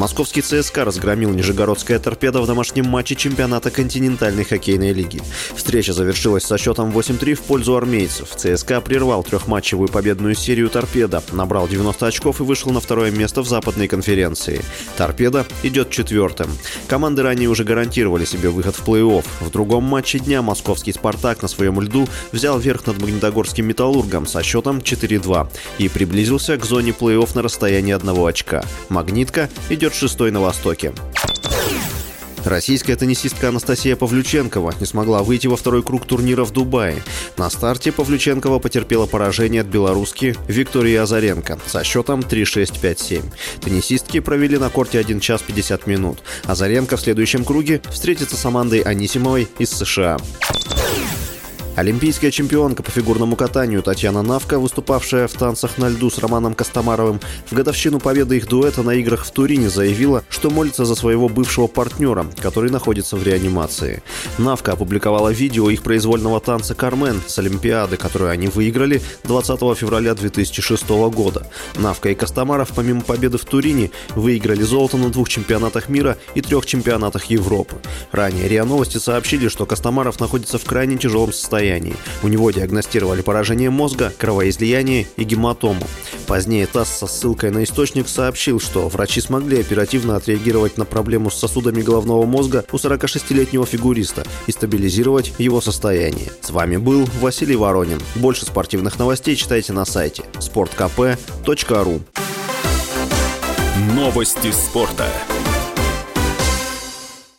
Московский ЦСКА разгромил Нижегородская торпеда в домашнем матче чемпионата континентальной хоккейной лиги. Встреча завершилась со счетом 8-3 в пользу армейцев. ЦСКА прервал трехматчевую победную серию торпеда, набрал 90 очков и вышел на второе место в западной конференции. Торпеда идет четвертым. Команды ранее уже гарантировали себе выход в плей-офф. В другом матче дня московский «Спартак» на своем льду взял верх над Магнитогорским «Металлургом» со счетом 4-2 и приблизился к зоне плей-офф на расстоянии одного очка. «Магнитка» идет шестой на Востоке. Российская теннисистка Анастасия Павлюченкова не смогла выйти во второй круг турнира в Дубае. На старте Павлюченкова потерпела поражение от белоруски Виктории Азаренко со счетом 3-6-5-7. Теннисистки провели на корте 1 час 50 минут. Азаренко в следующем круге встретится с Амандой Анисимовой из США. Олимпийская чемпионка по фигурному катанию Татьяна Навка, выступавшая в танцах на льду с Романом Костомаровым, в годовщину победы их дуэта на играх в Турине заявила, что молится за своего бывшего партнера, который находится в реанимации. Навка опубликовала видео их произвольного танца «Кармен» с Олимпиады, которую они выиграли 20 февраля 2006 года. Навка и Костомаров, помимо победы в Турине, выиграли золото на двух чемпионатах мира и трех чемпионатах Европы. Ранее РИА Новости сообщили, что Костомаров находится в крайне тяжелом состоянии состоянии. У него диагностировали поражение мозга, кровоизлияние и гематому. Позднее ТАСС со ссылкой на источник сообщил, что врачи смогли оперативно отреагировать на проблему с сосудами головного мозга у 46-летнего фигуриста и стабилизировать его состояние. С вами был Василий Воронин. Больше спортивных новостей читайте на сайте sportkp.ru Новости спорта.